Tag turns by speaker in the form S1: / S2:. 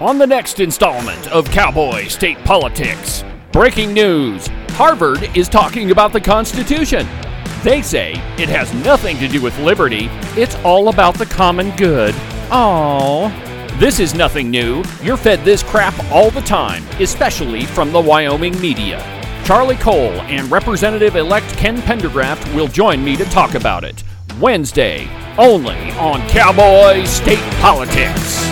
S1: On the next installment of Cowboy State Politics, breaking news Harvard is talking about the Constitution. They say it has nothing to do with liberty, it's all about the common good. Aww. This is nothing new. You're fed this crap all the time, especially from the Wyoming media. Charlie Cole and Representative elect Ken Pendergraft will join me to talk about it. Wednesday, only on Cowboy State Politics.